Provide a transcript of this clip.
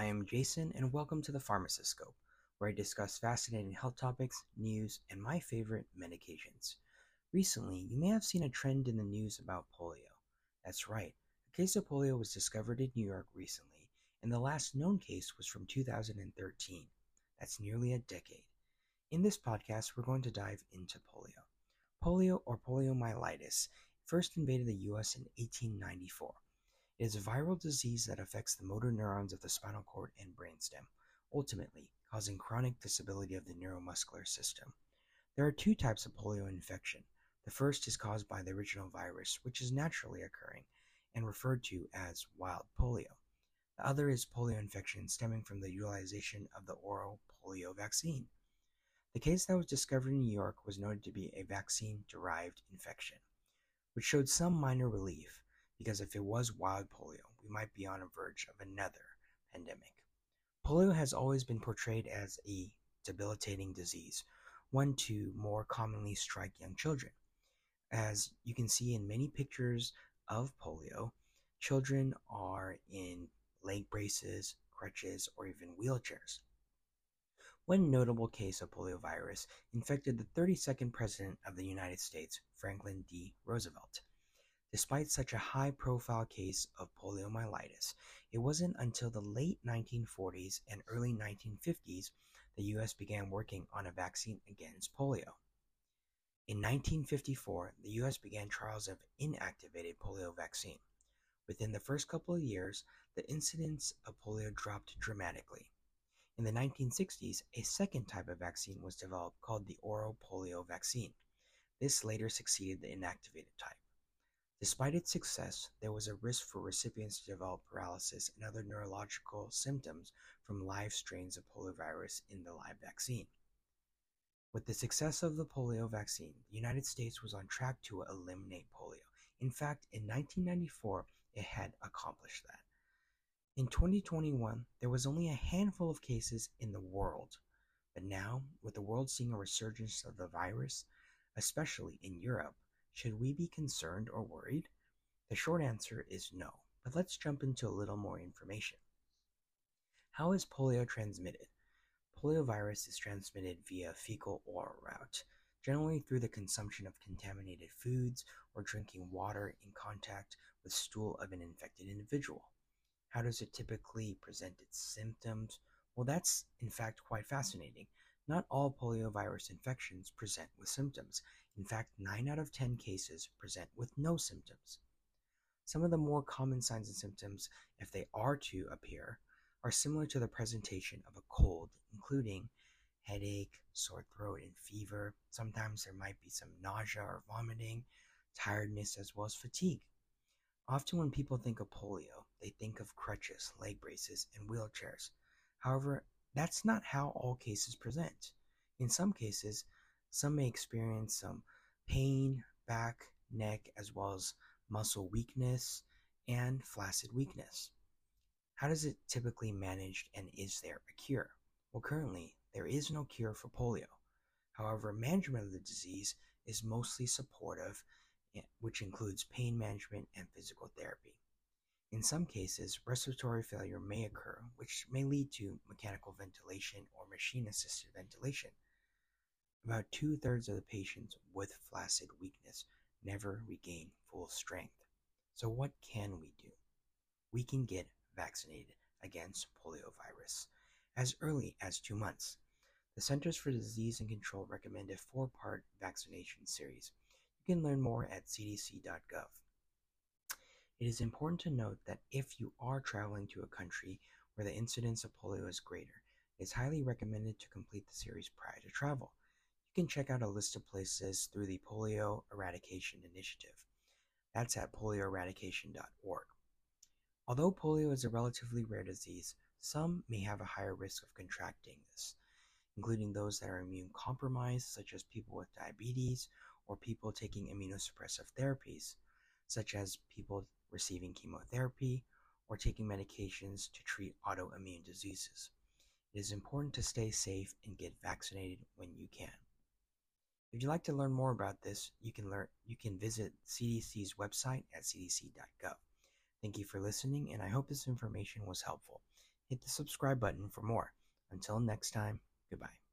I am Jason, and welcome to the Pharmacist Scope, where I discuss fascinating health topics, news, and my favorite medications. Recently, you may have seen a trend in the news about polio. That's right, a case of polio was discovered in New York recently, and the last known case was from 2013. That's nearly a decade. In this podcast, we're going to dive into polio. Polio, or poliomyelitis, first invaded the US in 1894. It is a viral disease that affects the motor neurons of the spinal cord and brainstem, ultimately causing chronic disability of the neuromuscular system. There are two types of polio infection. The first is caused by the original virus, which is naturally occurring and referred to as wild polio. The other is polio infection stemming from the utilization of the oral polio vaccine. The case that was discovered in New York was noted to be a vaccine derived infection, which showed some minor relief because if it was wild polio, we might be on the verge of another pandemic. Polio has always been portrayed as a debilitating disease, one to more commonly strike young children. As you can see in many pictures of polio, children are in leg braces, crutches, or even wheelchairs. One notable case of poliovirus infected the 32nd President of the United States, Franklin D. Roosevelt. Despite such a high profile case of poliomyelitis, it wasn't until the late 1940s and early 1950s the US began working on a vaccine against polio. In 1954, the US began trials of inactivated polio vaccine. Within the first couple of years, the incidence of polio dropped dramatically. In the 1960s, a second type of vaccine was developed called the oral polio vaccine. This later succeeded the inactivated type. Despite its success, there was a risk for recipients to develop paralysis and other neurological symptoms from live strains of poliovirus in the live vaccine. With the success of the polio vaccine, the United States was on track to eliminate polio. In fact, in 1994, it had accomplished that. In 2021, there was only a handful of cases in the world. But now, with the world seeing a resurgence of the virus, especially in Europe, should we be concerned or worried? The short answer is no, but let's jump into a little more information. How is polio transmitted? Poliovirus is transmitted via fecal oral route, generally through the consumption of contaminated foods or drinking water in contact with stool of an infected individual. How does it typically present its symptoms? Well, that's in fact quite fascinating. Not all poliovirus infections present with symptoms. In fact, 9 out of 10 cases present with no symptoms. Some of the more common signs and symptoms, if they are to appear, are similar to the presentation of a cold, including headache, sore throat, and fever. Sometimes there might be some nausea or vomiting, tiredness, as well as fatigue. Often, when people think of polio, they think of crutches, leg braces, and wheelchairs. However, that's not how all cases present. In some cases, some may experience some pain, back, neck, as well as muscle weakness and flaccid weakness. How does it typically managed and is there a cure? Well, currently, there is no cure for polio. However, management of the disease is mostly supportive, eh, which includes pain management and physical therapy. In some cases, respiratory failure may occur, which may lead to mechanical ventilation or machine assisted ventilation. About two thirds of the patients with flaccid weakness never regain full strength. So, what can we do? We can get vaccinated against poliovirus as early as two months. The Centers for Disease and Control recommend a four part vaccination series. You can learn more at cdc.gov. It is important to note that if you are traveling to a country where the incidence of polio is greater, it is highly recommended to complete the series prior to travel. You can check out a list of places through the Polio Eradication Initiative. That's at polioeradication.org. Although polio is a relatively rare disease, some may have a higher risk of contracting this, including those that are immune compromised, such as people with diabetes or people taking immunosuppressive therapies, such as people receiving chemotherapy, or taking medications to treat autoimmune diseases. It is important to stay safe and get vaccinated when you can. If you'd like to learn more about this, you can learn you can visit CDC's website at cdc.gov. Thank you for listening and I hope this information was helpful. hit the subscribe button for more. Until next time, goodbye.